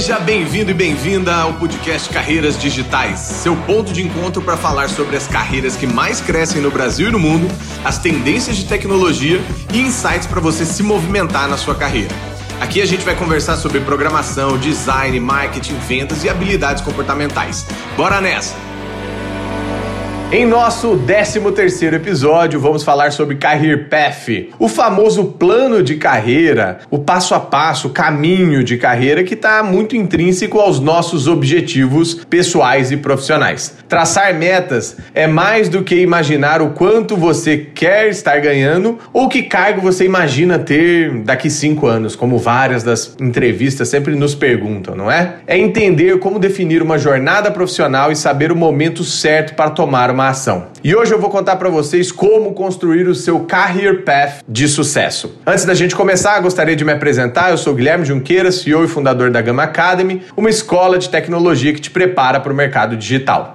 Seja bem-vindo e bem-vinda ao podcast Carreiras Digitais, seu ponto de encontro para falar sobre as carreiras que mais crescem no Brasil e no mundo, as tendências de tecnologia e insights para você se movimentar na sua carreira. Aqui a gente vai conversar sobre programação, design, marketing, vendas e habilidades comportamentais. Bora nessa! Em nosso 13º episódio, vamos falar sobre Career Path, o famoso plano de carreira, o passo a passo, o caminho de carreira que está muito intrínseco aos nossos objetivos pessoais e profissionais. Traçar metas é mais do que imaginar o quanto você quer estar ganhando ou que cargo você imagina ter daqui cinco anos, como várias das entrevistas sempre nos perguntam, não é? É entender como definir uma jornada profissional e saber o momento certo para tomar uma uma ação. E hoje eu vou contar para vocês como construir o seu career path de sucesso. Antes da gente começar, gostaria de me apresentar. Eu sou Guilherme Junqueira, CEO e fundador da Gama Academy, uma escola de tecnologia que te prepara para o mercado digital.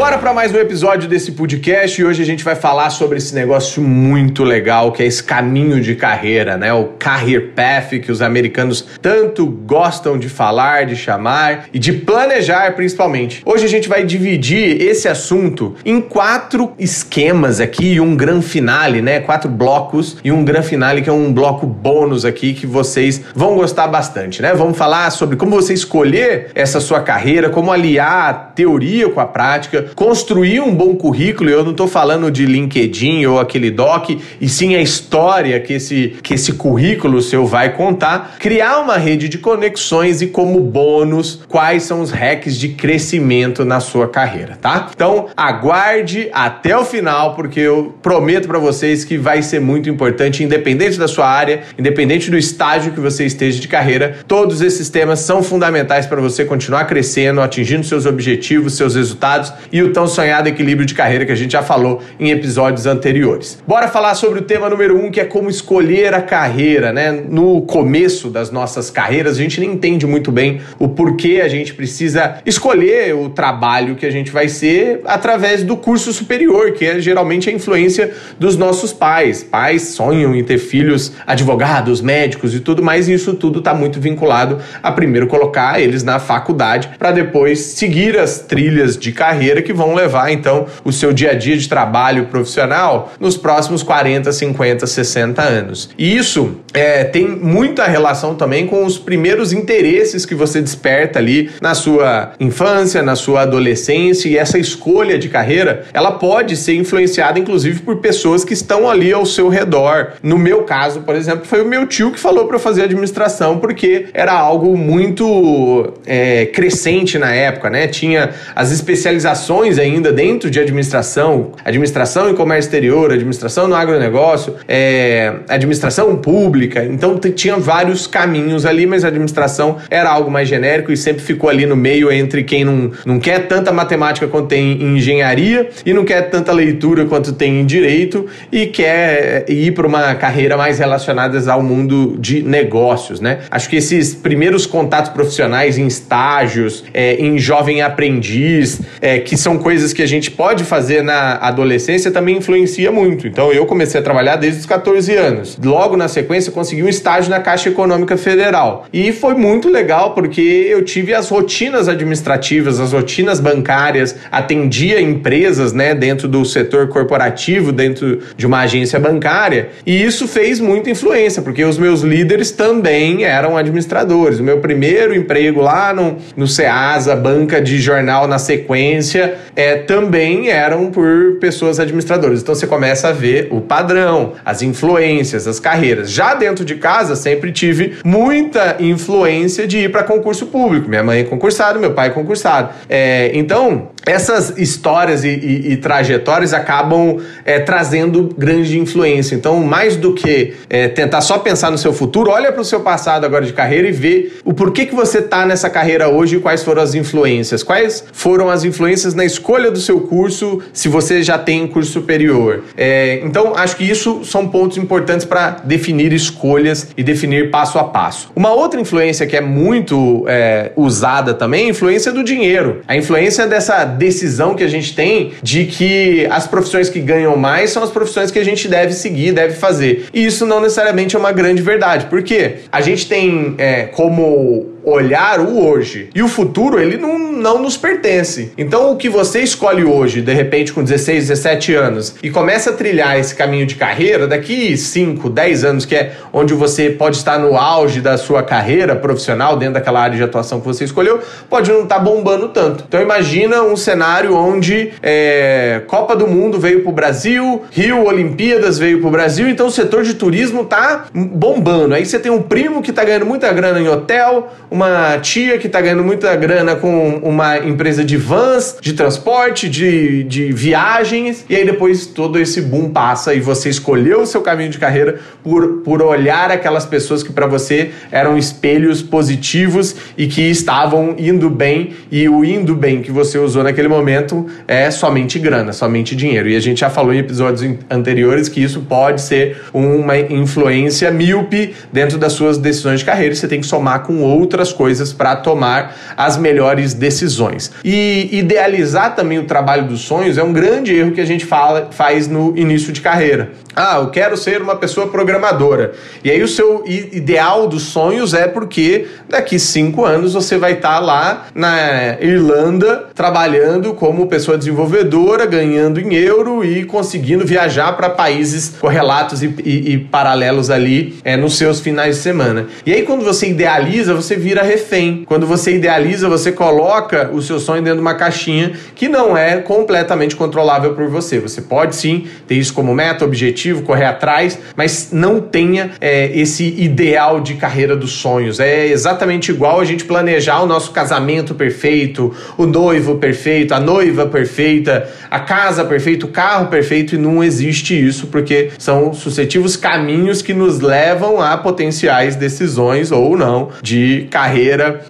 Bora para mais um episódio desse podcast e hoje a gente vai falar sobre esse negócio muito legal que é esse caminho de carreira, né? O career path que os americanos tanto gostam de falar, de chamar e de planejar principalmente. Hoje a gente vai dividir esse assunto em quatro esquemas aqui e um gran finale, né? Quatro blocos e um gran finale que é um bloco bônus aqui que vocês vão gostar bastante, né? Vamos falar sobre como você escolher essa sua carreira, como aliar a teoria com a prática, construir um bom currículo, eu não estou falando de LinkedIn ou aquele doc, e sim a história que esse, que esse currículo seu vai contar, criar uma rede de conexões e como bônus, quais são os hacks de crescimento na sua carreira, tá? Então, aguarde até o final, porque eu prometo para vocês que vai ser muito importante, independente da sua área, independente do estágio que você esteja de carreira, todos esses temas são fundamentais para você continuar crescendo, atingindo seus objetivos, seus resultados e o tão sonhado equilíbrio de carreira que a gente já falou em episódios anteriores. Bora falar sobre o tema número um, que é como escolher a carreira, né? No começo das nossas carreiras, a gente nem entende muito bem o porquê a gente precisa escolher o trabalho que a gente vai ser através do curso superior, que é geralmente a influência dos nossos pais. Pais sonham em ter filhos advogados, médicos e tudo mais, e isso tudo está muito vinculado a primeiro colocar eles na faculdade para depois seguir as trilhas de carreira que que vão levar então o seu dia a dia de trabalho profissional nos próximos 40, 50, 60 anos. E isso é, tem muita relação também com os primeiros interesses que você desperta ali na sua infância, na sua adolescência e essa escolha de carreira, ela pode ser influenciada inclusive por pessoas que estão ali ao seu redor. No meu caso, por exemplo, foi o meu tio que falou para eu fazer administração porque era algo muito é, crescente na época, né? Tinha as especializações ainda dentro de administração, administração em comércio exterior, administração no agronegócio, é, administração pública. Então tinha vários caminhos ali, mas a administração era algo mais genérico e sempre ficou ali no meio entre quem não, não quer tanta matemática quanto tem em engenharia e não quer tanta leitura quanto tem em direito e quer ir para uma carreira mais relacionada ao mundo de negócios, né? Acho que esses primeiros contatos profissionais em estágios, é, em jovem aprendiz, é, que são coisas que a gente pode fazer na adolescência, também influencia muito. Então eu comecei a trabalhar desde os 14 anos. Logo na sequência, consegui um estágio na Caixa Econômica Federal. E foi muito legal porque eu tive as rotinas administrativas, as rotinas bancárias, atendia empresas, né, dentro do setor corporativo, dentro de uma agência bancária. E isso fez muita influência, porque os meus líderes também eram administradores. O meu primeiro emprego lá no, no Ceasa, banca de jornal na sequência, é, também eram por pessoas administradoras. Então você começa a ver o padrão, as influências, as carreiras. Já dentro de casa, sempre tive muita influência de ir para concurso público. Minha mãe é concursada, meu pai é concursado. É, então, essas histórias e, e, e trajetórias acabam é, trazendo grande influência. Então, mais do que é, tentar só pensar no seu futuro, olha para o seu passado agora de carreira e vê o porquê que você está nessa carreira hoje e quais foram as influências. Quais foram as influências na escolha do seu curso, se você já tem curso superior. É, então, acho que isso são pontos importantes para definir escolhas e definir passo a passo. Uma outra influência que é muito é, usada também é a influência do dinheiro. A influência dessa decisão que a gente tem de que as profissões que ganham mais são as profissões que a gente deve seguir, deve fazer. E isso não necessariamente é uma grande verdade, porque a gente tem é, como olhar o hoje. E o futuro, ele não, não nos pertence. Então, o que você escolhe hoje, de repente com 16, 17 anos, e começa a trilhar esse caminho de carreira, daqui 5, 10 anos, que é onde você pode estar no auge da sua carreira profissional, dentro daquela área de atuação que você escolheu, pode não estar tá bombando tanto. Então, imagina um cenário onde é, Copa do Mundo veio para o Brasil, Rio Olimpíadas veio para o Brasil, então o setor de turismo tá bombando. Aí você tem um primo que está ganhando muita grana em hotel, uma tia que está ganhando muita grana com uma empresa de vans, de transporte, de, de viagens, e aí depois todo esse boom passa e você escolheu o seu caminho de carreira por, por olhar aquelas pessoas que para você eram espelhos positivos e que estavam indo bem, e o indo bem que você usou naquele momento é somente grana, somente dinheiro. E a gente já falou em episódios anteriores que isso pode ser uma influência míope dentro das suas decisões de carreira, você tem que somar com outras outras coisas para tomar as melhores decisões. E idealizar também o trabalho dos sonhos é um grande erro que a gente fala, faz no início de carreira. Ah, eu quero ser uma pessoa programadora. E aí o seu ideal dos sonhos é porque daqui cinco anos você vai estar tá lá na Irlanda trabalhando como pessoa desenvolvedora, ganhando em euro e conseguindo viajar para países correlatos e, e, e paralelos ali é, nos seus finais de semana. E aí quando você idealiza, você vira refém. Quando você idealiza, você coloca o seu sonho dentro de uma caixinha que não é completamente controlável por você. Você pode sim ter isso como meta, objetivo, correr atrás, mas não tenha é, esse ideal de carreira dos sonhos. É exatamente igual a gente planejar o nosso casamento perfeito, o noivo perfeito, a noiva perfeita, a casa perfeita, o carro perfeito, e não existe isso porque são sucessivos caminhos que nos levam a potenciais decisões ou não de carreira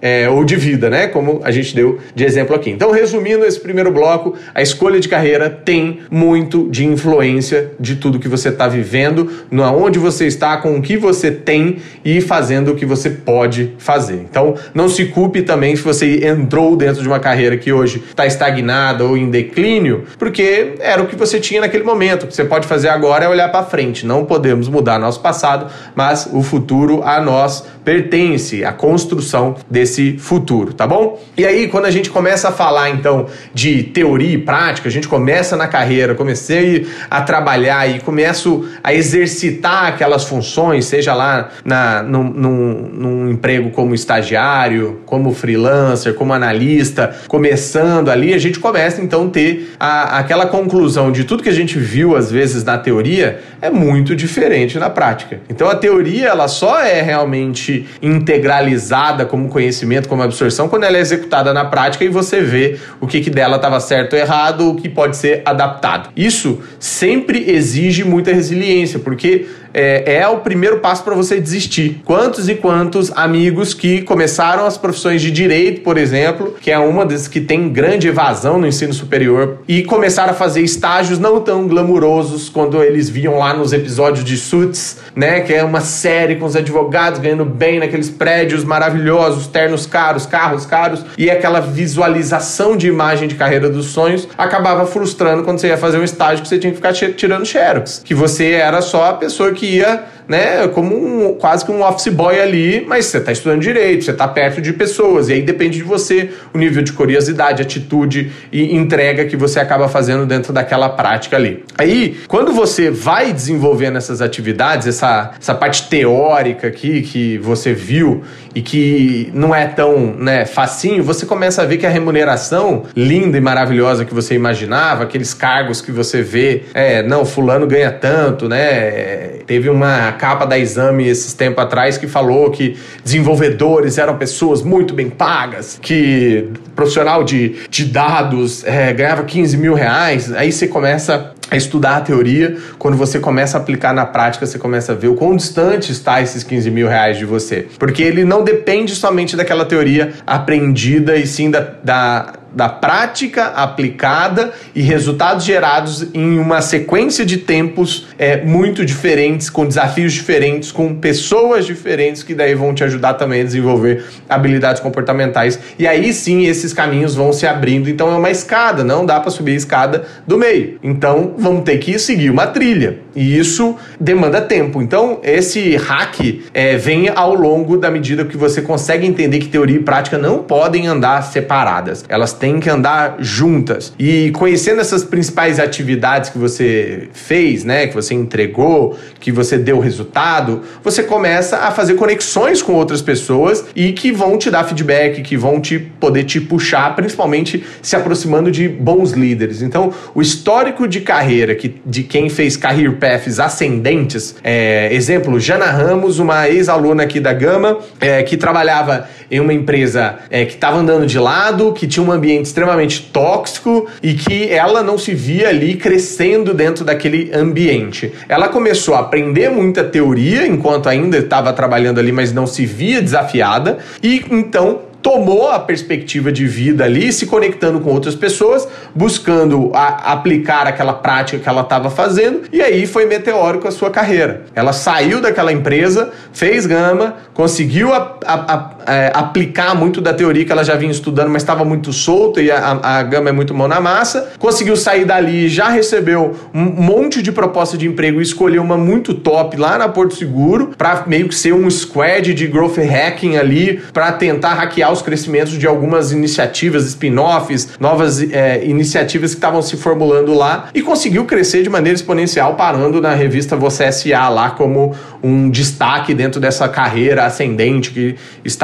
é, ou de vida, né? Como a gente deu de exemplo aqui. Então, resumindo esse primeiro bloco, a escolha de carreira tem muito de influência de tudo que você está vivendo, no onde você está, com o que você tem e fazendo o que você pode fazer. Então, não se culpe também se você entrou dentro de uma carreira que hoje está estagnada ou em declínio, porque era o que você tinha naquele momento. O que você pode fazer agora é olhar para frente. Não podemos mudar nosso passado, mas o futuro a nós pertence, a construção construção desse futuro, tá bom? E aí, quando a gente começa a falar então de teoria e prática, a gente começa na carreira, comecei a trabalhar e começo a exercitar aquelas funções, seja lá na, num, num, num emprego como estagiário, como freelancer, como analista, começando ali, a gente começa então a ter a, aquela conclusão de tudo que a gente viu às vezes na teoria é muito diferente na prática. Então a teoria ela só é realmente integralizada como conhecimento, como absorção, quando ela é executada na prática e você vê o que, que dela estava certo ou errado, o que pode ser adaptado. Isso sempre exige muita resiliência, porque é, é o primeiro passo para você desistir. Quantos e quantos amigos que começaram as profissões de direito, por exemplo, que é uma das que tem grande evasão no ensino superior, e começaram a fazer estágios não tão glamurosos quando eles viam lá nos episódios de Suits, né? Que é uma série com os advogados ganhando bem naqueles prédios maravilhosos, ternos caros, carros caros, e aquela visualização de imagem de carreira dos sonhos acabava frustrando quando você ia fazer um estágio que você tinha que ficar tirando xerox, que você era só a pessoa que que ia né, como um, quase que um office boy ali, mas você está estudando direito, você está perto de pessoas, e aí depende de você o nível de curiosidade, atitude e entrega que você acaba fazendo dentro daquela prática ali. Aí, quando você vai desenvolvendo essas atividades, essa, essa parte teórica aqui que você viu e que não é tão né, facinho, você começa a ver que a remuneração linda e maravilhosa que você imaginava, aqueles cargos que você vê, é, não, fulano ganha tanto, né? Teve uma capa da Exame esses tempos atrás que falou que desenvolvedores eram pessoas muito bem pagas, que profissional de, de dados é, ganhava 15 mil reais. Aí você começa a estudar a teoria, quando você começa a aplicar na prática, você começa a ver o quão distante está esses 15 mil reais de você. Porque ele não depende somente daquela teoria aprendida e sim da, da da prática aplicada e resultados gerados em uma sequência de tempos é, muito diferentes, com desafios diferentes, com pessoas diferentes que daí vão te ajudar também a desenvolver habilidades comportamentais. E aí sim esses caminhos vão se abrindo. Então é uma escada, não dá para subir a escada do meio. Então vamos ter que seguir uma trilha. E isso demanda tempo. Então esse hack é, vem ao longo da medida que você consegue entender que teoria e prática não podem andar separadas. Elas têm que andar juntas. E conhecendo essas principais atividades que você fez, né, que você entregou, que você deu resultado, você começa a fazer conexões com outras pessoas e que vão te dar feedback, que vão te poder te puxar, principalmente se aproximando de bons líderes. Então, o histórico de carreira que, de quem fez career paths ascendentes, é, exemplo, Jana Ramos, uma ex-aluna aqui da Gama, é, que trabalhava em uma empresa é, que estava andando de lado, que tinha um ambiente extremamente tóxico e que ela não se via ali crescendo dentro daquele ambiente. Ela começou a aprender muita teoria enquanto ainda estava trabalhando ali, mas não se via desafiada, e então tomou a perspectiva de vida ali, se conectando com outras pessoas, buscando a, aplicar aquela prática que ela estava fazendo, e aí foi meteórico a sua carreira. Ela saiu daquela empresa, fez gama, conseguiu a, a, é, aplicar muito da teoria que ela já vinha estudando, mas estava muito solta e a, a gama é muito mão na massa, conseguiu sair dali, já recebeu um monte de proposta de emprego e escolheu uma muito top lá na Porto Seguro, para meio que ser um squad de growth hacking ali, para tentar hackear os crescimentos de algumas iniciativas, spin-offs, novas é, iniciativas que estavam se formulando lá. E conseguiu crescer de maneira exponencial, parando na revista Você SA lá como um destaque dentro dessa carreira ascendente que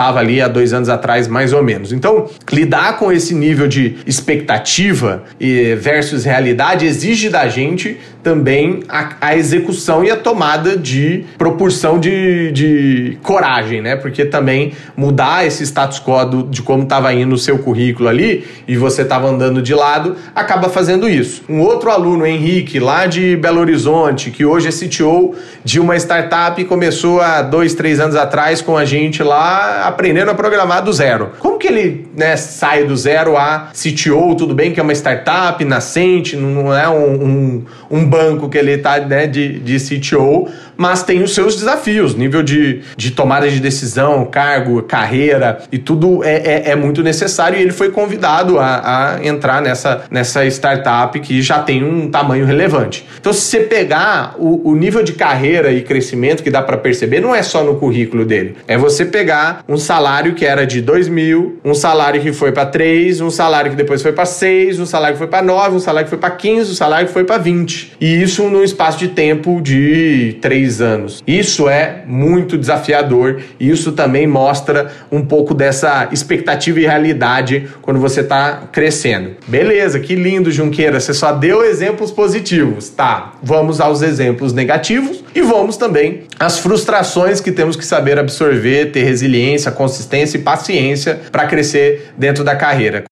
estava ali há dois anos atrás, mais ou menos. Então, lidar com esse nível de expectativa versus realidade exige da gente também a, a execução e a tomada de proporção de, de coragem, né? Porque também mudar esse status quo do, de como estava indo o seu currículo ali e você estava andando de lado, acaba fazendo isso. Um outro aluno, Henrique, lá de Belo Horizonte, que hoje é CTO de uma startup começou há dois, três anos atrás com a gente lá aprendendo a programar do zero. Como que ele né, sai do zero a CTO? Tudo bem que é uma startup nascente, não é um, um, um banco que ele está né, de, de CTO, mas tem os seus desafios, nível de, de tomada de decisão, cargo, carreira e tudo é, é, é muito necessário. E ele foi convidado a, a, entrar nessa, nessa startup que já tem um tamanho relevante. Então, se você pegar o, o nível de carreira e crescimento que dá para perceber, não é só no currículo dele, é você pegar um salário que era de 2 mil, um salário que foi para 3, um salário que depois foi para 6, um salário que foi para 9, um salário que foi para 15, um salário que foi para 20. E isso num espaço de tempo de 3 anos. Isso é muito desafiador e isso também mostra um pouco dessa expectativa e realidade quando você está crescendo. Beleza, que lindo, Junqueira, você só deu exemplos positivos. Tá, vamos aos exemplos negativos e vamos também às frustrações que temos que saber absorver, ter resiliência, consistência e paciência para crescer dentro da carreira.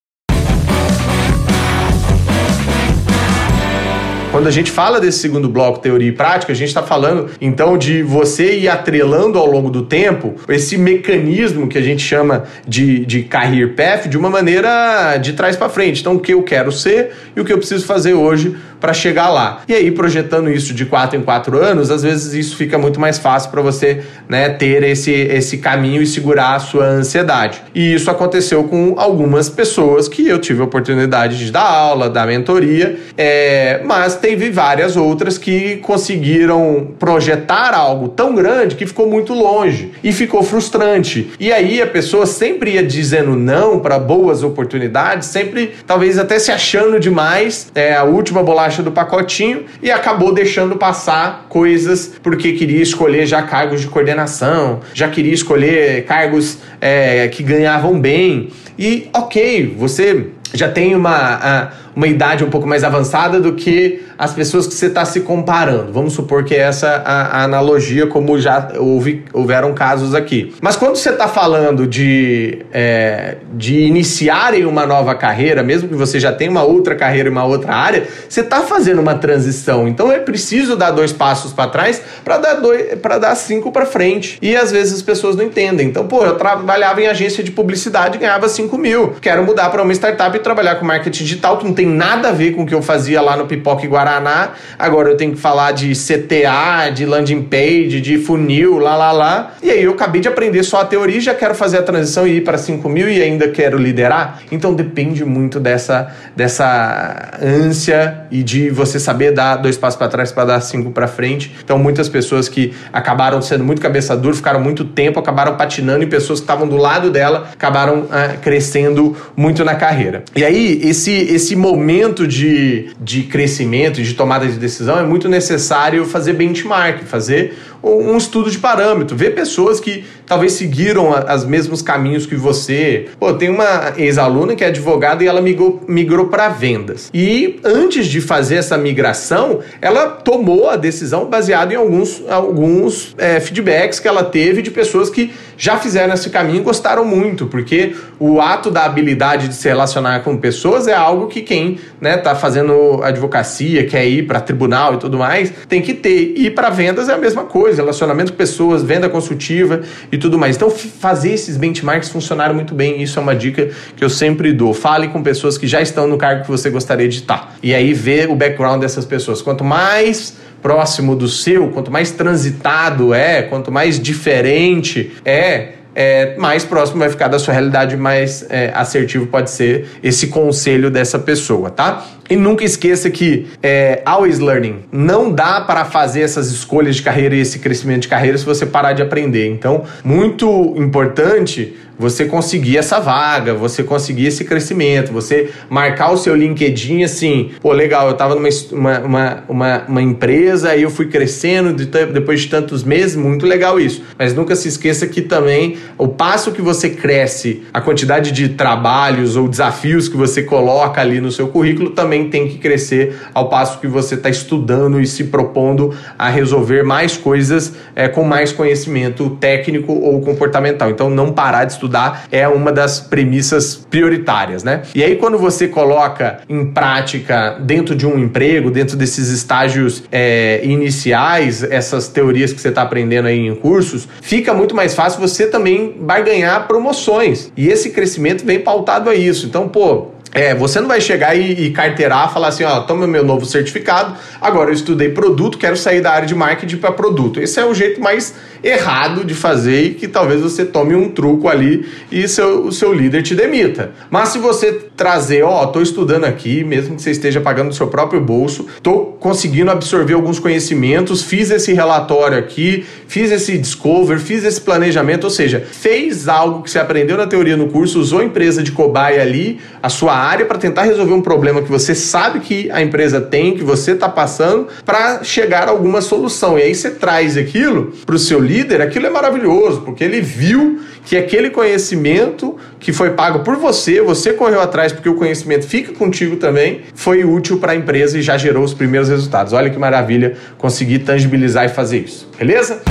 Quando a gente fala desse segundo bloco, teoria e prática, a gente está falando então de você ir atrelando ao longo do tempo esse mecanismo que a gente chama de, de career path de uma maneira de trás para frente. Então, o que eu quero ser e o que eu preciso fazer hoje para chegar lá. E aí, projetando isso de quatro em quatro anos, às vezes isso fica muito mais fácil para você né, ter esse, esse caminho e segurar a sua ansiedade. E isso aconteceu com algumas pessoas que eu tive a oportunidade de dar aula, dar mentoria, é, mas teve várias outras que conseguiram projetar algo tão grande que ficou muito longe e ficou frustrante. E aí a pessoa sempre ia dizendo não para boas oportunidades, sempre talvez até se achando demais, é a última bolacha bolacha do pacotinho e acabou deixando passar coisas porque queria escolher já cargos de coordenação, já queria escolher cargos é, que ganhavam bem. E ok, você já tem uma, uma idade um pouco mais avançada do que as pessoas que você está se comparando. Vamos supor que é essa a, a analogia, como já houve, houveram casos aqui. Mas quando você está falando de, é, de iniciarem uma nova carreira, mesmo que você já tenha uma outra carreira em uma outra área, você está fazendo uma transição. Então é preciso dar dois passos para trás para dar dois, dar cinco para frente. E às vezes as pessoas não entendem. Então, pô, eu trabalhava em agência de publicidade e ganhava 5 mil. Quero mudar para uma startup e trabalhar com marketing digital, que não tem nada a ver com o que eu fazia lá no Pipoca e Guaraná. Agora eu tenho que falar de CTA, de landing page, de funil, lá, lá, lá. E aí eu acabei de aprender só a teoria e já quero fazer a transição e ir para 5 mil e ainda quero liderar. Então depende muito dessa, dessa ânsia e de você saber dar dois passos para trás para dar cinco para frente. Então muitas pessoas que acabaram sendo muito cabeça dura, ficaram muito tempo, acabaram patinando e pessoas que estavam do lado dela acabaram ah, crescendo muito na carreira. E aí esse, esse momento de, de crescimento, de tomada de decisão é muito necessário fazer benchmark, fazer um estudo de parâmetro, ver pessoas que talvez seguiram os mesmos caminhos que você. Pô, tem uma ex-aluna que é advogada e ela migrou, migrou para vendas. E antes de fazer essa migração, ela tomou a decisão baseada em alguns, alguns é, feedbacks que ela teve de pessoas que já fizeram esse caminho e gostaram muito, porque o ato da habilidade de se relacionar com pessoas é algo que quem né, tá fazendo advocacia, quer ir para tribunal e tudo mais, tem que ter. E para vendas é a mesma coisa, relacionamento com pessoas, venda consultiva e tudo mais. Então, fazer esses benchmarks funcionaram muito bem. Isso é uma dica que eu sempre dou. Fale com pessoas que já estão no cargo que você gostaria de estar. E aí ver o background dessas pessoas. Quanto mais próximo do seu, quanto mais transitado é, quanto mais diferente é, é, mais próximo vai ficar da sua realidade, mais é, assertivo pode ser esse conselho dessa pessoa, tá? E nunca esqueça que é, always learning. Não dá para fazer essas escolhas de carreira e esse crescimento de carreira se você parar de aprender. Então, muito importante você conseguir essa vaga, você conseguir esse crescimento, você marcar o seu LinkedIn assim, pô, legal, eu estava numa uma, uma, uma, empresa, aí eu fui crescendo de, depois de tantos meses, muito legal isso. Mas nunca se esqueça que também o passo que você cresce, a quantidade de trabalhos ou desafios que você coloca ali no seu currículo também tem que crescer ao passo que você está estudando e se propondo a resolver mais coisas é, com mais conhecimento técnico ou comportamental. Então, não parar de estudar estudar é uma das premissas prioritárias, né? E aí, quando você coloca em prática dentro de um emprego, dentro desses estágios é, iniciais, essas teorias que você está aprendendo aí em cursos, fica muito mais fácil você também barganhar promoções. E esse crescimento vem pautado a isso. Então, pô, é, você não vai chegar e, e carteirar, falar assim, ó, toma meu novo certificado, agora eu estudei produto, quero sair da área de marketing para produto. Esse é o jeito mais errado de fazer e que talvez você tome um truco ali e seu, o seu líder te demita. Mas se você trazer, ó, tô estudando aqui, mesmo que você esteja pagando do seu próprio bolso, tô conseguindo absorver alguns conhecimentos, fiz esse relatório aqui, fiz esse discover, fiz esse planejamento, ou seja, fez algo que você aprendeu na teoria no curso, usou a empresa de cobaia ali, a sua área para tentar resolver um problema que você sabe que a empresa tem, que você está passando, para chegar a alguma solução. E aí você traz aquilo para o seu líder, aquilo é maravilhoso, porque ele viu que aquele conhecimento que foi pago por você, você correu atrás porque o conhecimento fica contigo também, foi útil para a empresa e já gerou os primeiros resultados. Olha que maravilha conseguir tangibilizar e fazer isso. Beleza?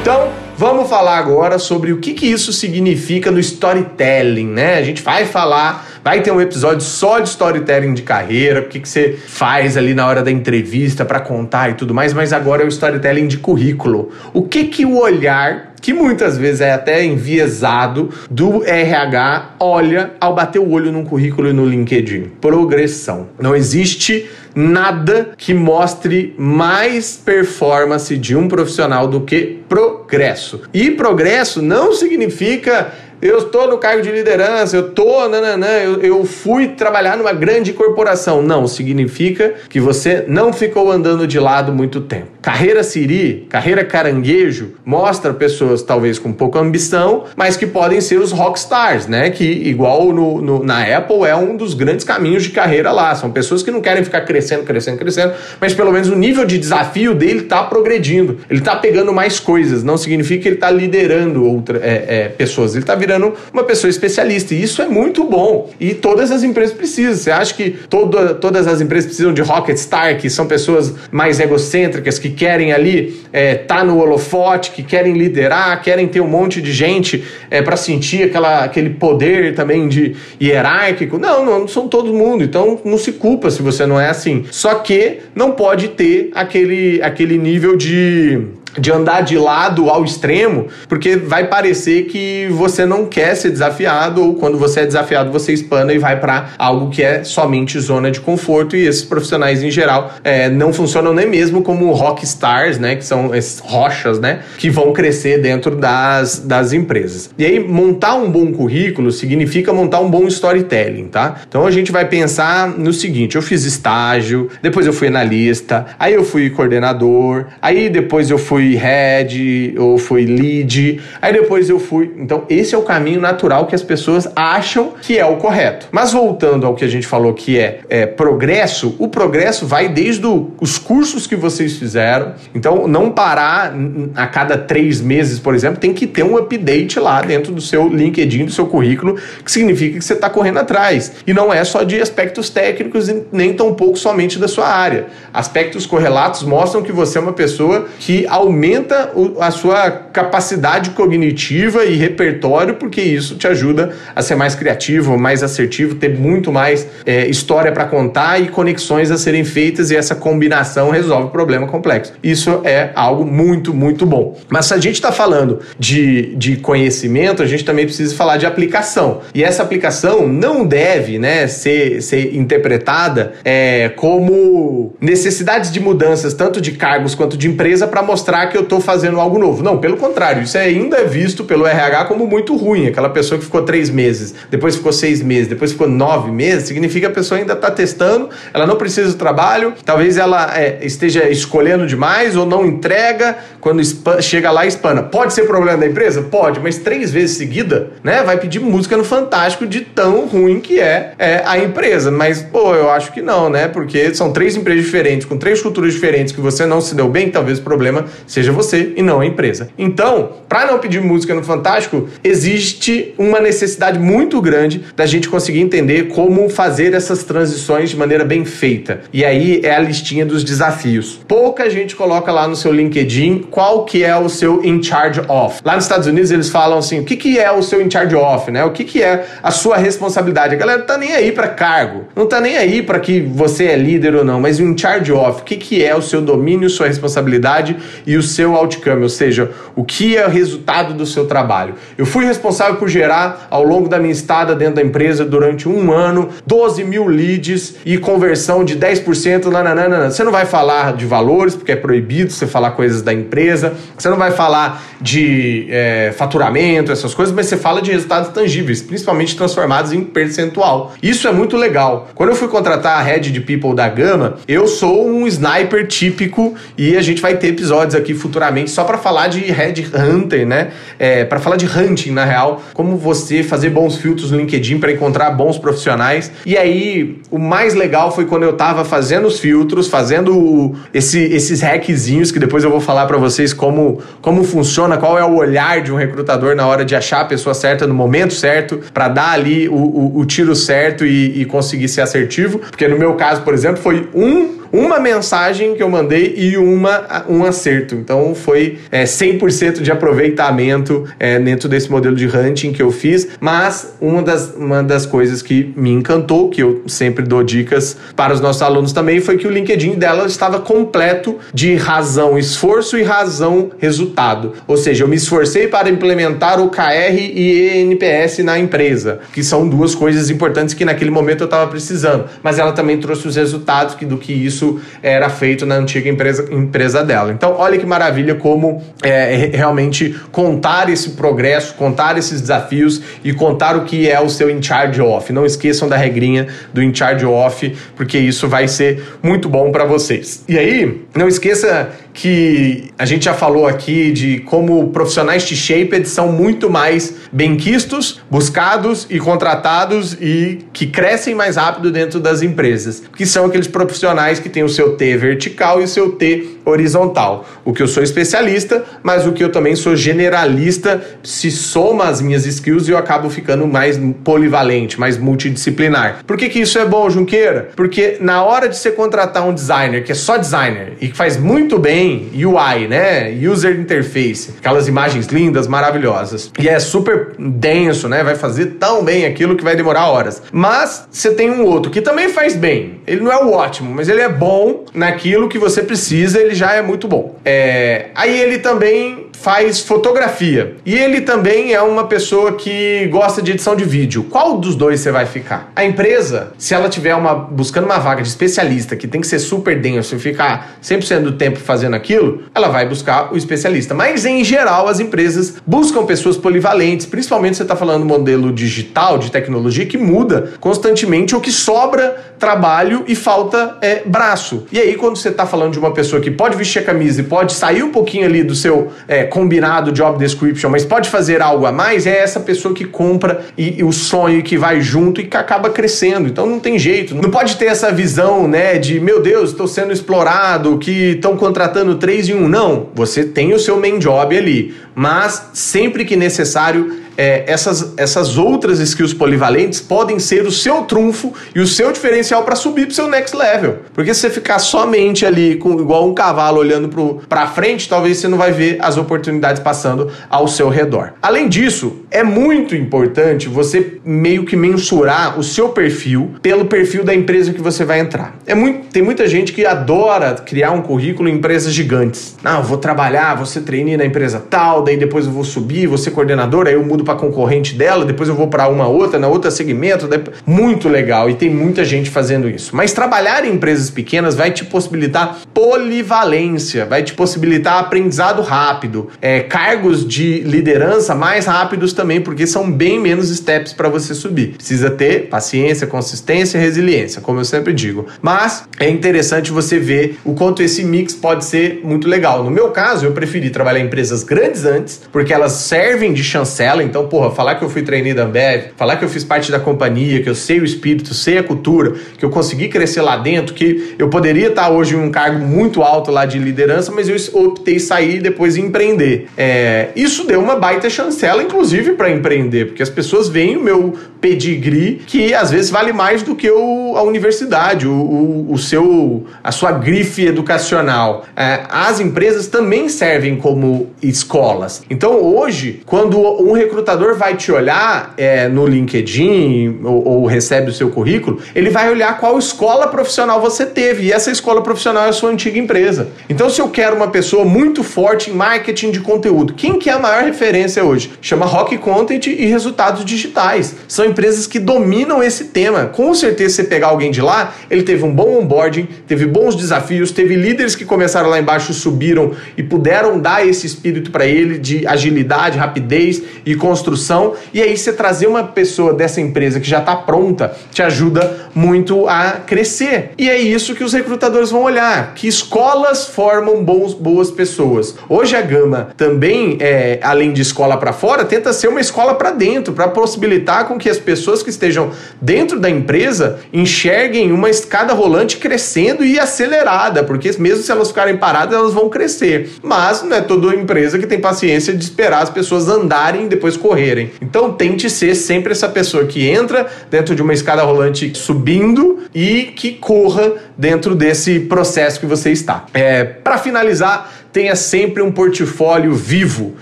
Então, Vamos falar agora sobre o que, que isso significa no storytelling, né? A gente vai falar, vai ter um episódio só de storytelling de carreira, o que, que você faz ali na hora da entrevista para contar e tudo mais, mas agora é o storytelling de currículo. O que que o olhar que muitas vezes é até enviesado do RH olha ao bater o olho num currículo e no LinkedIn. Progressão. Não existe nada que mostre mais performance de um profissional do que progresso. E progresso não significa eu estou no cargo de liderança, eu estou, nananã, eu, eu fui trabalhar numa grande corporação. Não, significa que você não ficou andando de lado muito tempo. Carreira Siri, carreira caranguejo, mostra pessoas talvez com pouca ambição, mas que podem ser os rockstars, né? Que, igual no, no, na Apple, é um dos grandes caminhos de carreira lá. São pessoas que não querem ficar crescendo, crescendo, crescendo, mas pelo menos o nível de desafio dele está progredindo. Ele está pegando mais coisas. Não significa que ele está liderando outra, é, é, pessoas. Ele está virando uma pessoa especialista. E isso é muito bom. E todas as empresas precisam. Você acha que todo, todas as empresas precisam de rocket star, que são pessoas mais egocêntricas, que querem ali estar é, tá no holofote, que querem liderar, querem ter um monte de gente é, para sentir aquela, aquele poder também de hierárquico? Não, não são todo mundo. Então não se culpa se você não é assim. Só que não pode ter aquele, aquele nível de de andar de lado ao extremo, porque vai parecer que você não quer ser desafiado ou quando você é desafiado você espana e vai para algo que é somente zona de conforto e esses profissionais em geral é, não funcionam nem mesmo como rock stars, né, que são esses rochas, né, que vão crescer dentro das, das empresas. E aí montar um bom currículo significa montar um bom storytelling, tá? Então a gente vai pensar no seguinte, eu fiz estágio, depois eu fui analista, aí eu fui coordenador, aí depois eu fui fui head, ou fui lead, aí depois eu fui. Então, esse é o caminho natural que as pessoas acham que é o correto. Mas voltando ao que a gente falou que é, é progresso, o progresso vai desde o, os cursos que vocês fizeram. Então, não parar a cada três meses, por exemplo, tem que ter um update lá dentro do seu LinkedIn, do seu currículo, que significa que você está correndo atrás. E não é só de aspectos técnicos, nem tão pouco somente da sua área. Aspectos correlatos mostram que você é uma pessoa que, ao aumenta a sua capacidade cognitiva e repertório, porque isso te ajuda a ser mais criativo, mais assertivo, ter muito mais é, história para contar e conexões a serem feitas, e essa combinação resolve o problema complexo. Isso é algo muito, muito bom. Mas se a gente está falando de, de conhecimento, a gente também precisa falar de aplicação. E essa aplicação não deve né, ser, ser interpretada é, como necessidades de mudanças, tanto de cargos quanto de empresa, para mostrar que eu estou fazendo algo novo. Não, pelo contrário, isso ainda é visto pelo RH como muito ruim. Aquela pessoa que ficou três meses, depois ficou seis meses, depois ficou nove meses, significa que a pessoa ainda está testando, ela não precisa do trabalho, talvez ela é, esteja escolhendo demais ou não entrega, quando chega lá espana. Pode ser problema da empresa? Pode, mas três vezes seguida, né? Vai pedir música no Fantástico de tão ruim que é, é a empresa. Mas, pô, eu acho que não, né? Porque são três empresas diferentes, com três culturas diferentes, que você não se deu bem, talvez o problema seja você e não a empresa. Então, para não pedir música no Fantástico, existe uma necessidade muito grande da gente conseguir entender como fazer essas transições de maneira bem feita. E aí é a listinha dos desafios. Pouca gente coloca lá no seu LinkedIn qual que é o seu in charge of. Lá nos Estados Unidos eles falam assim, o que, que é o seu in charge of, né? O que, que é a sua responsabilidade? A galera tá nem aí para cargo, não tá nem aí para que você é líder ou não, mas o in charge of, o que, que é o seu domínio, sua responsabilidade e o seu outcome, ou seja, o que é o resultado do seu trabalho. Eu fui responsável por gerar, ao longo da minha estada dentro da empresa, durante um ano, 12 mil leads e conversão de 10%. Nananana. Você não vai falar de valores, porque é proibido você falar coisas da empresa, você não vai falar de é, faturamento, essas coisas, mas você fala de resultados tangíveis, principalmente transformados em percentual. Isso é muito legal. Quando eu fui contratar a head de people da Gama, eu sou um sniper típico e a gente vai ter episódios aqui futuramente só para falar de Red Hunter, né? É, para falar de hunting, na real, como você fazer bons filtros no LinkedIn para encontrar bons profissionais. E aí, o mais legal foi quando eu tava fazendo os filtros, fazendo esse, esses hackzinhos que depois eu vou falar para vocês como, como funciona, qual é o olhar de um recrutador na hora de achar a pessoa certa no momento certo, para dar ali o, o, o tiro certo e, e conseguir ser assertivo. Porque no meu caso, por exemplo, foi um uma mensagem que eu mandei e uma, um acerto. Então foi é, 100% de aproveitamento é, dentro desse modelo de hunting que eu fiz. Mas uma das, uma das coisas que me encantou, que eu sempre dou dicas para os nossos alunos também, foi que o LinkedIn dela estava completo de razão, esforço e razão resultado. Ou seja, eu me esforcei para implementar o KR e ENPS na empresa, que são duas coisas importantes que naquele momento eu estava precisando. Mas ela também trouxe os resultados do que isso isso era feito na antiga empresa, empresa dela. Então, olha que maravilha como é, realmente contar esse progresso, contar esses desafios e contar o que é o seu in charge off. Não esqueçam da regrinha do in charge off, porque isso vai ser muito bom para vocês. E aí, não esqueça que a gente já falou aqui de como profissionais de Shaped são muito mais benquistos, buscados e contratados e que crescem mais rápido dentro das empresas, que são aqueles profissionais que têm o seu T vertical e o seu T horizontal. O que eu sou especialista, mas o que eu também sou generalista, se soma as minhas skills e eu acabo ficando mais polivalente, mais multidisciplinar. Por que, que isso é bom, Junqueira? Porque na hora de você contratar um designer que é só designer e que faz muito bem UI, né? User Interface, aquelas imagens lindas, maravilhosas. E é super denso, né? Vai fazer tão bem aquilo que vai demorar horas. Mas você tem um outro que também faz bem. Ele não é o ótimo, mas ele é bom naquilo que você precisa, ele já é muito bom. É... Aí ele também faz fotografia. E ele também é uma pessoa que gosta de edição de vídeo. Qual dos dois você vai ficar? A empresa, se ela tiver uma buscando uma vaga de especialista que tem que ser super denso e ficar 100% do tempo fazendo aquilo, ela vai buscar o especialista. Mas em geral, as empresas buscam pessoas polivalentes, principalmente você está falando modelo digital, de tecnologia que muda constantemente ou que sobra trabalho e falta é, braço. E aí, quando você está falando de uma pessoa que pode vestir a camisa e pode sair um pouquinho ali do seu é, combinado job description, mas pode fazer algo a mais, é essa pessoa que compra e, e, o sonho que vai junto e que acaba crescendo. Então não tem jeito. Não pode ter essa visão, né, de meu Deus, estou sendo explorado, que estão contratando três em um. Não. Você tem o seu main job ali. Mas sempre que necessário, é, essas, essas outras skills polivalentes podem ser o seu trunfo e o seu diferencial para subir para o seu next level. Porque se você ficar somente ali com igual um cavalo olhando para frente, talvez você não vai ver as oportunidades passando ao seu redor. Além disso, é muito importante você meio que mensurar o seu perfil pelo perfil da empresa que você vai entrar. É muito, tem muita gente que adora criar um currículo em empresas gigantes. Não, vou trabalhar, ser trainee na empresa tal, daí depois eu vou subir, ser coordenador, aí eu mudo para concorrente dela, depois eu vou para uma outra, na outra segmento. Muito legal e tem muita gente fazendo isso. Mas trabalhar em empresas pequenas vai te possibilitar polivalência, vai te possibilitar aprendizado rápido, é, cargos de liderança mais rápidos também, porque são bem menos steps para você subir. Precisa ter paciência, consistência e resiliência, como eu sempre digo. Mas é interessante você ver o quanto esse mix pode ser muito legal. No meu caso, eu preferi trabalhar em empresas grandes antes, porque elas servem de chancela, então, porra, falar que eu fui trainee da Ambev, falar que eu fiz parte da companhia, que eu sei o espírito, sei a cultura, que eu consegui crescer lá dentro, que eu poderia estar hoje em um cargo muito alto lá de liderança, mas eu optei sair e depois empreender. É, isso deu uma baita chancela, inclusive, para empreender, porque as pessoas veem o meu pedigree, que às vezes vale mais do que o, a universidade, o, o, o, seu, a sua grife educacional. É, as empresas também servem como escolas. Então, hoje, quando um recrutador vai te olhar é, no LinkedIn ou, ou, recebe o seu currículo, ele vai olhar qual escola profissional você teve. E essa escola profissional é a sua antiga empresa. Então, se eu quero uma pessoa muito forte em marketing de conteúdo, quem que é a maior referência hoje? Chama Rock Content e resultados digitais. São empresas que dominam esse tema. Com certeza, você pegar alguém de lá, ele teve um bom onboarding, teve bons desafios, teve líderes que começaram lá embaixo, subiram e puderam dar esse espírito para ele de agilidade, rapidez e construção. E aí você trazer uma pessoa dessa empresa que já está pronta te ajuda muito a crescer. E é isso que os recrutadores vão olhar, que escolas formam bons, boas pessoas. Hoje a Gama também, é, além de escola para fora, tenta ser uma escola para dentro, para possibilitar com que as pessoas que estejam dentro da empresa enxerguem uma escada rolante crescendo e acelerada, porque mesmo se elas ficarem paradas, elas vão crescer. Mas não é toda empresa que tem paciência de esperar as pessoas andarem depois correrem. Então tente ser sempre essa pessoa que entra dentro de uma escada rolante subindo e que corra dentro desse processo que você está. É, Para finalizar, tenha sempre um portfólio vivo.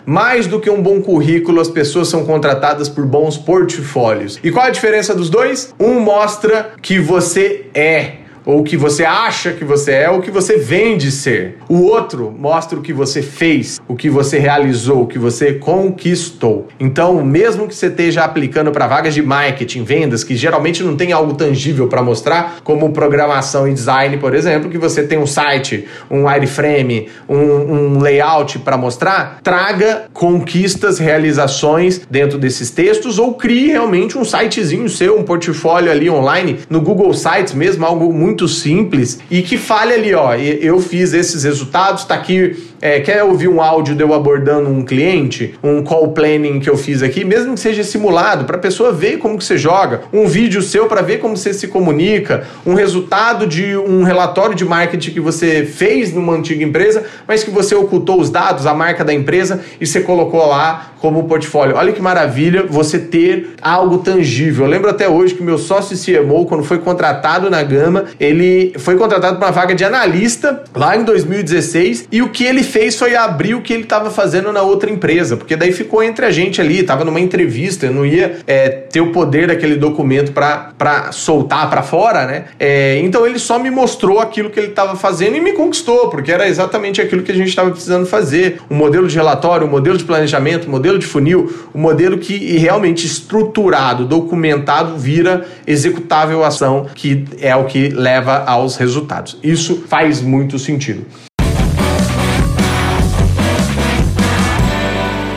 Mais do que um bom currículo, as pessoas são contratadas por bons portfólios. E qual a diferença dos dois? Um mostra que você é ou o que você acha que você é, ou o que você vende ser. O outro mostra o que você fez, o que você realizou, o que você conquistou. Então, mesmo que você esteja aplicando para vagas de marketing, vendas, que geralmente não tem algo tangível para mostrar, como programação e design, por exemplo, que você tem um site, um wireframe, um, um layout para mostrar, traga conquistas, realizações dentro desses textos ou crie realmente um sitezinho seu, um portfólio ali online no Google Sites mesmo, algo muito muito simples e que fale ali, ó, eu fiz esses resultados, tá aqui é, quer ouvir um áudio de eu abordando um cliente, um call planning que eu fiz aqui, mesmo que seja simulado, para a pessoa ver como que você joga, um vídeo seu para ver como você se comunica, um resultado de um relatório de marketing que você fez numa antiga empresa, mas que você ocultou os dados, a marca da empresa e você colocou lá como portfólio. Olha que maravilha você ter algo tangível. Eu lembro até hoje que meu sócio CMO, quando foi contratado na Gama, ele foi contratado para uma vaga de analista lá em 2016 e o que ele fez foi abrir o que ele estava fazendo na outra empresa, porque daí ficou entre a gente ali, estava numa entrevista, eu não ia é, ter o poder daquele documento para soltar para fora, né? É, então ele só me mostrou aquilo que ele estava fazendo e me conquistou, porque era exatamente aquilo que a gente estava precisando fazer. O modelo de relatório, o modelo de planejamento, o modelo de funil, o modelo que realmente estruturado, documentado, vira executável ação, que é o que leva aos resultados. Isso faz muito sentido.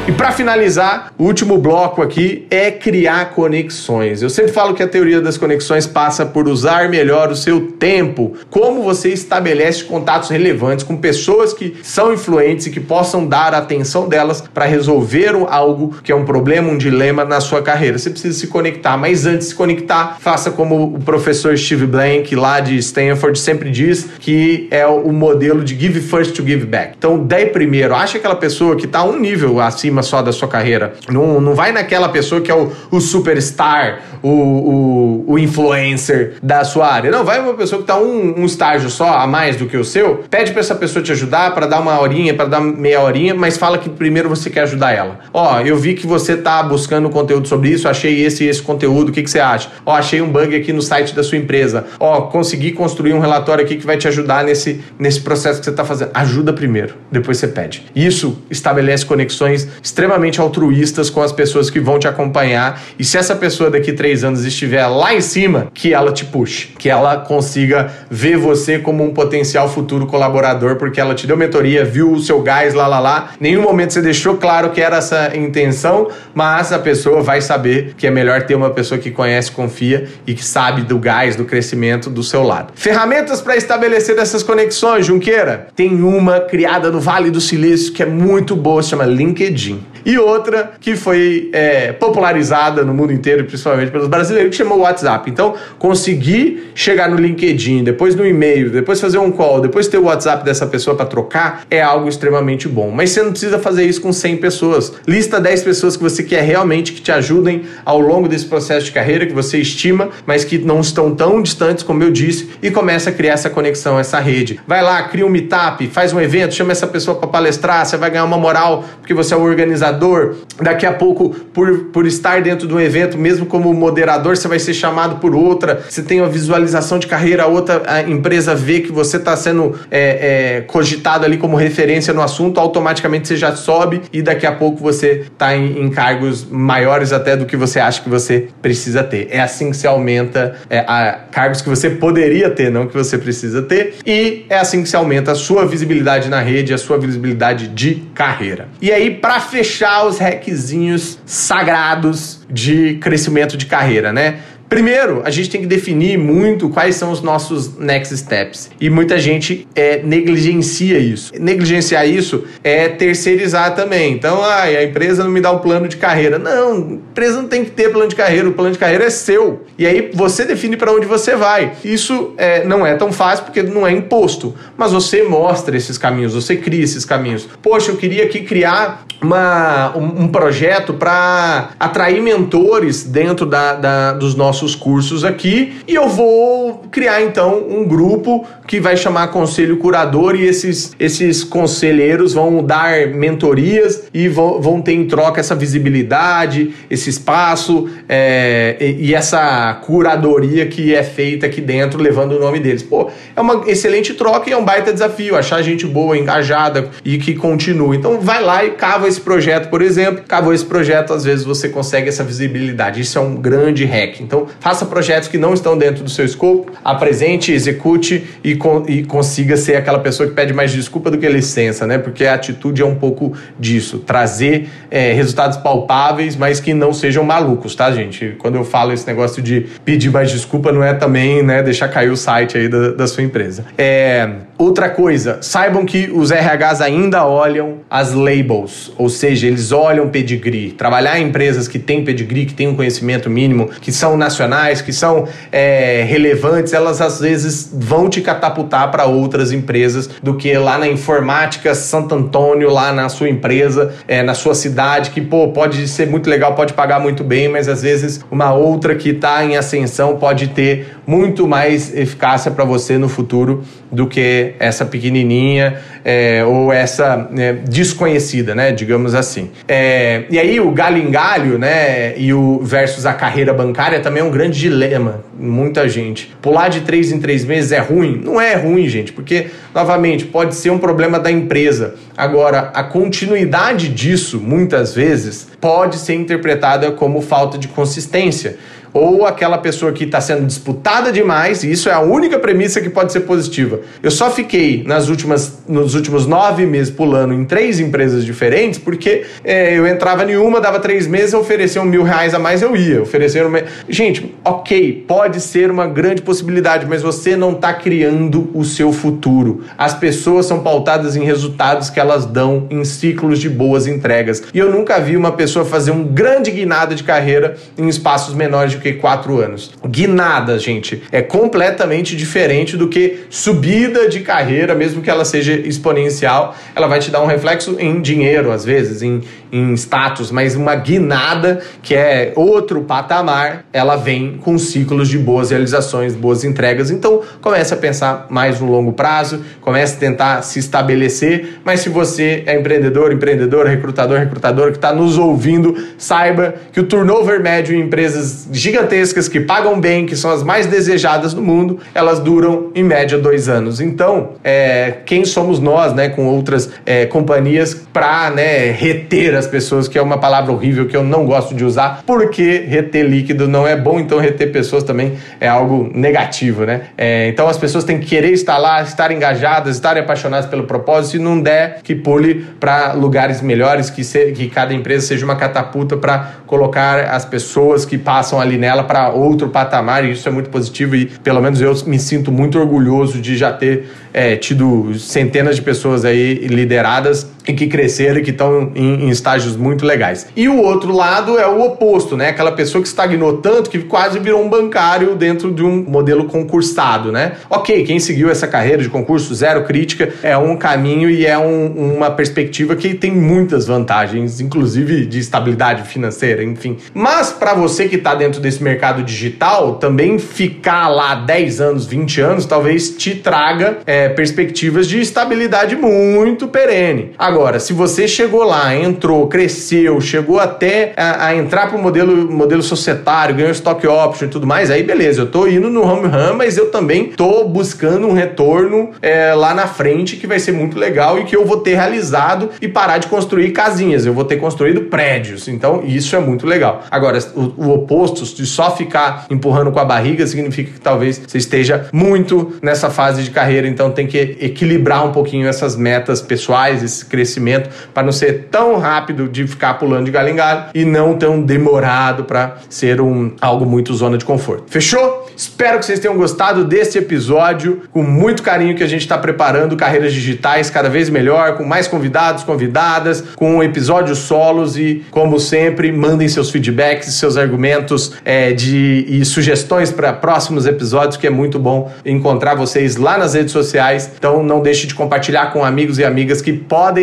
E para finalizar, o último bloco aqui é criar conexões. Eu sempre falo que a teoria das conexões passa por usar melhor o seu tempo. Como você estabelece contatos relevantes com pessoas que são influentes e que possam dar a atenção delas para resolver algo que é um problema, um dilema na sua carreira. Você precisa se conectar, mas antes de se conectar, faça como o professor Steve Blank lá de Stanford sempre diz, que é o modelo de give first to give back. Então, dê primeiro. Acha aquela pessoa que está um nível acima só da sua carreira. Não, não vai naquela pessoa que é o, o superstar, o, o, o influencer da sua área. Não, vai uma pessoa que está um, um estágio só a mais do que o seu. Pede para essa pessoa te ajudar, para dar uma horinha, para dar meia horinha, mas fala que primeiro você quer ajudar ela. Ó, eu vi que você tá buscando conteúdo sobre isso, achei esse esse conteúdo, o que, que você acha? Ó, achei um bug aqui no site da sua empresa. Ó, consegui construir um relatório aqui que vai te ajudar nesse, nesse processo que você está fazendo. Ajuda primeiro, depois você pede. Isso estabelece conexões extremamente altruístas com as pessoas que vão te acompanhar. E se essa pessoa daqui três anos estiver lá em cima, que ela te puxe, que ela consiga ver você como um potencial futuro colaborador, porque ela te deu mentoria, viu o seu gás lá, lá, lá. Nenhum momento você deixou claro que era essa intenção, mas a pessoa vai saber que é melhor ter uma pessoa que conhece, confia e que sabe do gás, do crescimento do seu lado. Ferramentas para estabelecer essas conexões, Junqueira? Tem uma criada no Vale do Silício que é muito boa, chama LinkedIn e outra que foi é, popularizada no mundo inteiro, principalmente pelos brasileiros, que chamou WhatsApp. Então, conseguir chegar no LinkedIn, depois no e-mail, depois fazer um call, depois ter o WhatsApp dessa pessoa para trocar, é algo extremamente bom. Mas você não precisa fazer isso com 100 pessoas. Lista 10 pessoas que você quer realmente que te ajudem ao longo desse processo de carreira, que você estima, mas que não estão tão distantes, como eu disse, e começa a criar essa conexão, essa rede. Vai lá, cria um meetup, faz um evento, chama essa pessoa para palestrar, você vai ganhar uma moral porque você é o organizador moderador. Daqui a pouco, por, por estar dentro de um evento, mesmo como moderador, você vai ser chamado por outra. Você tem uma visualização de carreira, outra a empresa vê que você está sendo é, é, cogitado ali como referência no assunto, automaticamente você já sobe e daqui a pouco você está em, em, cargos maiores até do que você acha que você precisa ter. É assim que se aumenta é, a, cargos que você poderia ter, não que você precisa ter. E é assim que se aumenta a sua visibilidade na rede, a sua visibilidade de carreira. E aí, para fechar os requisinhos sagrados de crescimento de carreira, né? Primeiro, a gente tem que definir muito quais são os nossos next steps. E muita gente é, negligencia isso. Negligenciar isso é terceirizar também. Então, ah, a empresa não me dá um plano de carreira. Não, a empresa não tem que ter plano de carreira. O plano de carreira é seu. E aí você define para onde você vai. Isso é, não é tão fácil porque não é imposto. Mas você mostra esses caminhos, você cria esses caminhos. Poxa, eu queria aqui criar uma, um, um projeto para atrair mentores dentro da, da, dos nossos nossos cursos aqui e eu vou criar então um grupo que vai chamar Conselho Curador e esses, esses conselheiros vão dar mentorias e vão, vão ter em troca essa visibilidade, esse espaço é, e, e essa curadoria que é feita aqui dentro, levando o nome deles. Pô, é uma excelente troca e é um baita desafio achar gente boa, engajada e que continue. Então vai lá e cava esse projeto, por exemplo. Cavou esse projeto, às vezes você consegue essa visibilidade. Isso é um grande hack. Então faça projetos que não estão dentro do seu escopo, apresente, execute e, con e consiga ser aquela pessoa que pede mais desculpa do que licença, né? Porque a atitude é um pouco disso, trazer é, resultados palpáveis, mas que não sejam malucos, tá, gente? Quando eu falo esse negócio de pedir mais desculpa, não é também, né, deixar cair o site aí da, da sua empresa. É, outra coisa, saibam que os RHs ainda olham as labels, ou seja, eles olham pedigree. Trabalhar em empresas que têm pedigree, que têm um conhecimento mínimo, que são nacionais, que são é, relevantes, elas às vezes vão te catapultar para outras empresas do que lá na informática Santo Antônio, lá na sua empresa, é, na sua cidade, que pô, pode ser muito legal, pode pagar muito bem, mas às vezes uma outra que está em ascensão pode ter muito mais eficácia para você no futuro do que essa pequenininha é, ou essa é, desconhecida, né? Digamos assim. É, e aí o galho em galho, né? E o versus a carreira bancária também é um grande dilema. Muita gente. Pular de três em três meses é ruim? Não é ruim, gente, porque novamente pode ser um problema da empresa. Agora, a continuidade disso, muitas vezes, pode ser interpretada como falta de consistência ou aquela pessoa que está sendo disputada demais, e isso é a única premissa que pode ser positiva. Eu só fiquei nas últimas, nos últimos nove meses pulando em três empresas diferentes, porque é, eu entrava em uma, dava três meses, ofereciam mil reais a mais, eu ia. Ofereceram. Gente, ok, pode ser uma grande possibilidade, mas você não está criando o seu futuro. As pessoas são pautadas em resultados que elas dão em ciclos de boas entregas. E eu nunca vi uma pessoa fazer um grande guinada de carreira em espaços menores de que quatro anos. Guinada, gente, é completamente diferente do que subida de carreira, mesmo que ela seja exponencial. Ela vai te dar um reflexo em dinheiro, às vezes, em, em status, mas uma guinada, que é outro patamar, ela vem com ciclos de boas realizações, boas entregas. Então, comece a pensar mais no longo prazo, comece a tentar se estabelecer. Mas se você é empreendedor, empreendedor, recrutador, recrutador que está nos ouvindo, saiba que o turnover médio em empresas gigantes gigantescas que pagam bem, que são as mais desejadas no mundo, elas duram em média dois anos. Então, é, quem somos nós, né, com outras é, companhias, para né, reter as pessoas, que é uma palavra horrível que eu não gosto de usar, porque reter líquido não é bom, então reter pessoas também é algo negativo, né? É, então as pessoas têm que querer estar lá, estar engajadas, estarem apaixonadas pelo propósito, e não der que pule para lugares melhores, que, se, que cada empresa seja uma catapulta para colocar as pessoas que passam ali nela para outro patamar, e isso é muito positivo e pelo menos eu me sinto muito orgulhoso de já ter é, tido centenas de pessoas aí lideradas e que cresceram e que estão em, em, estágios muito legais. E o outro lado é o oposto, né? Aquela pessoa que estagnou tanto que quase virou um bancário dentro de um modelo concursado, né? Ok, quem seguiu essa carreira de concurso zero crítica é um caminho e é um, uma perspectiva que tem muitas vantagens, inclusive de estabilidade financeira, enfim. Mas para você que está dentro desse mercado digital, também ficar lá 10 anos, 20 anos, talvez te traga é, perspectivas de estabilidade muito perene. Se você chegou lá, entrou, cresceu, chegou até a, a entrar para o modelo, modelo societário, ganhou stock option e tudo mais, aí beleza, eu tô indo no home run, mas eu também tô buscando um retorno é, lá na frente que vai ser muito legal e que eu vou ter realizado e parar de construir casinhas, eu vou ter construído prédios. Então, isso é muito legal. Agora, o, o oposto, de só ficar empurrando com a barriga, significa que talvez você esteja muito nessa fase de carreira, então tem que equilibrar um pouquinho essas metas pessoais, esse crescimento crescimento para não ser tão rápido de ficar pulando de galho em galho e não tão demorado para ser um algo muito zona de conforto. Fechou? Espero que vocês tenham gostado desse episódio com muito carinho que a gente está preparando carreiras digitais cada vez melhor, com mais convidados, convidadas, com episódios solos e como sempre mandem seus feedbacks, seus argumentos é, de e sugestões para próximos episódios que é muito bom encontrar vocês lá nas redes sociais. Então não deixe de compartilhar com amigos e amigas que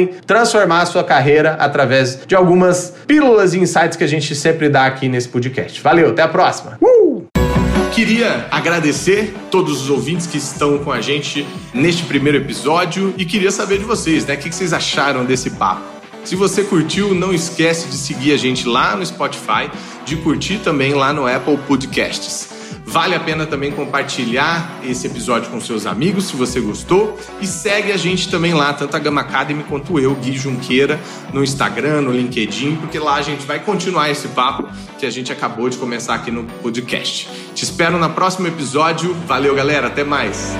podem transformar a sua carreira através de algumas pílulas e insights que a gente sempre dá aqui nesse podcast. Valeu, até a próxima! Uh! Queria agradecer todos os ouvintes que estão com a gente neste primeiro episódio e queria saber de vocês, né? O que vocês acharam desse papo? Se você curtiu, não esquece de seguir a gente lá no Spotify, de curtir também lá no Apple Podcasts. Vale a pena também compartilhar esse episódio com seus amigos, se você gostou. E segue a gente também lá, tanto a Gama Academy quanto eu, Gui Junqueira, no Instagram, no LinkedIn, porque lá a gente vai continuar esse papo que a gente acabou de começar aqui no podcast. Te espero no próximo episódio. Valeu, galera. Até mais.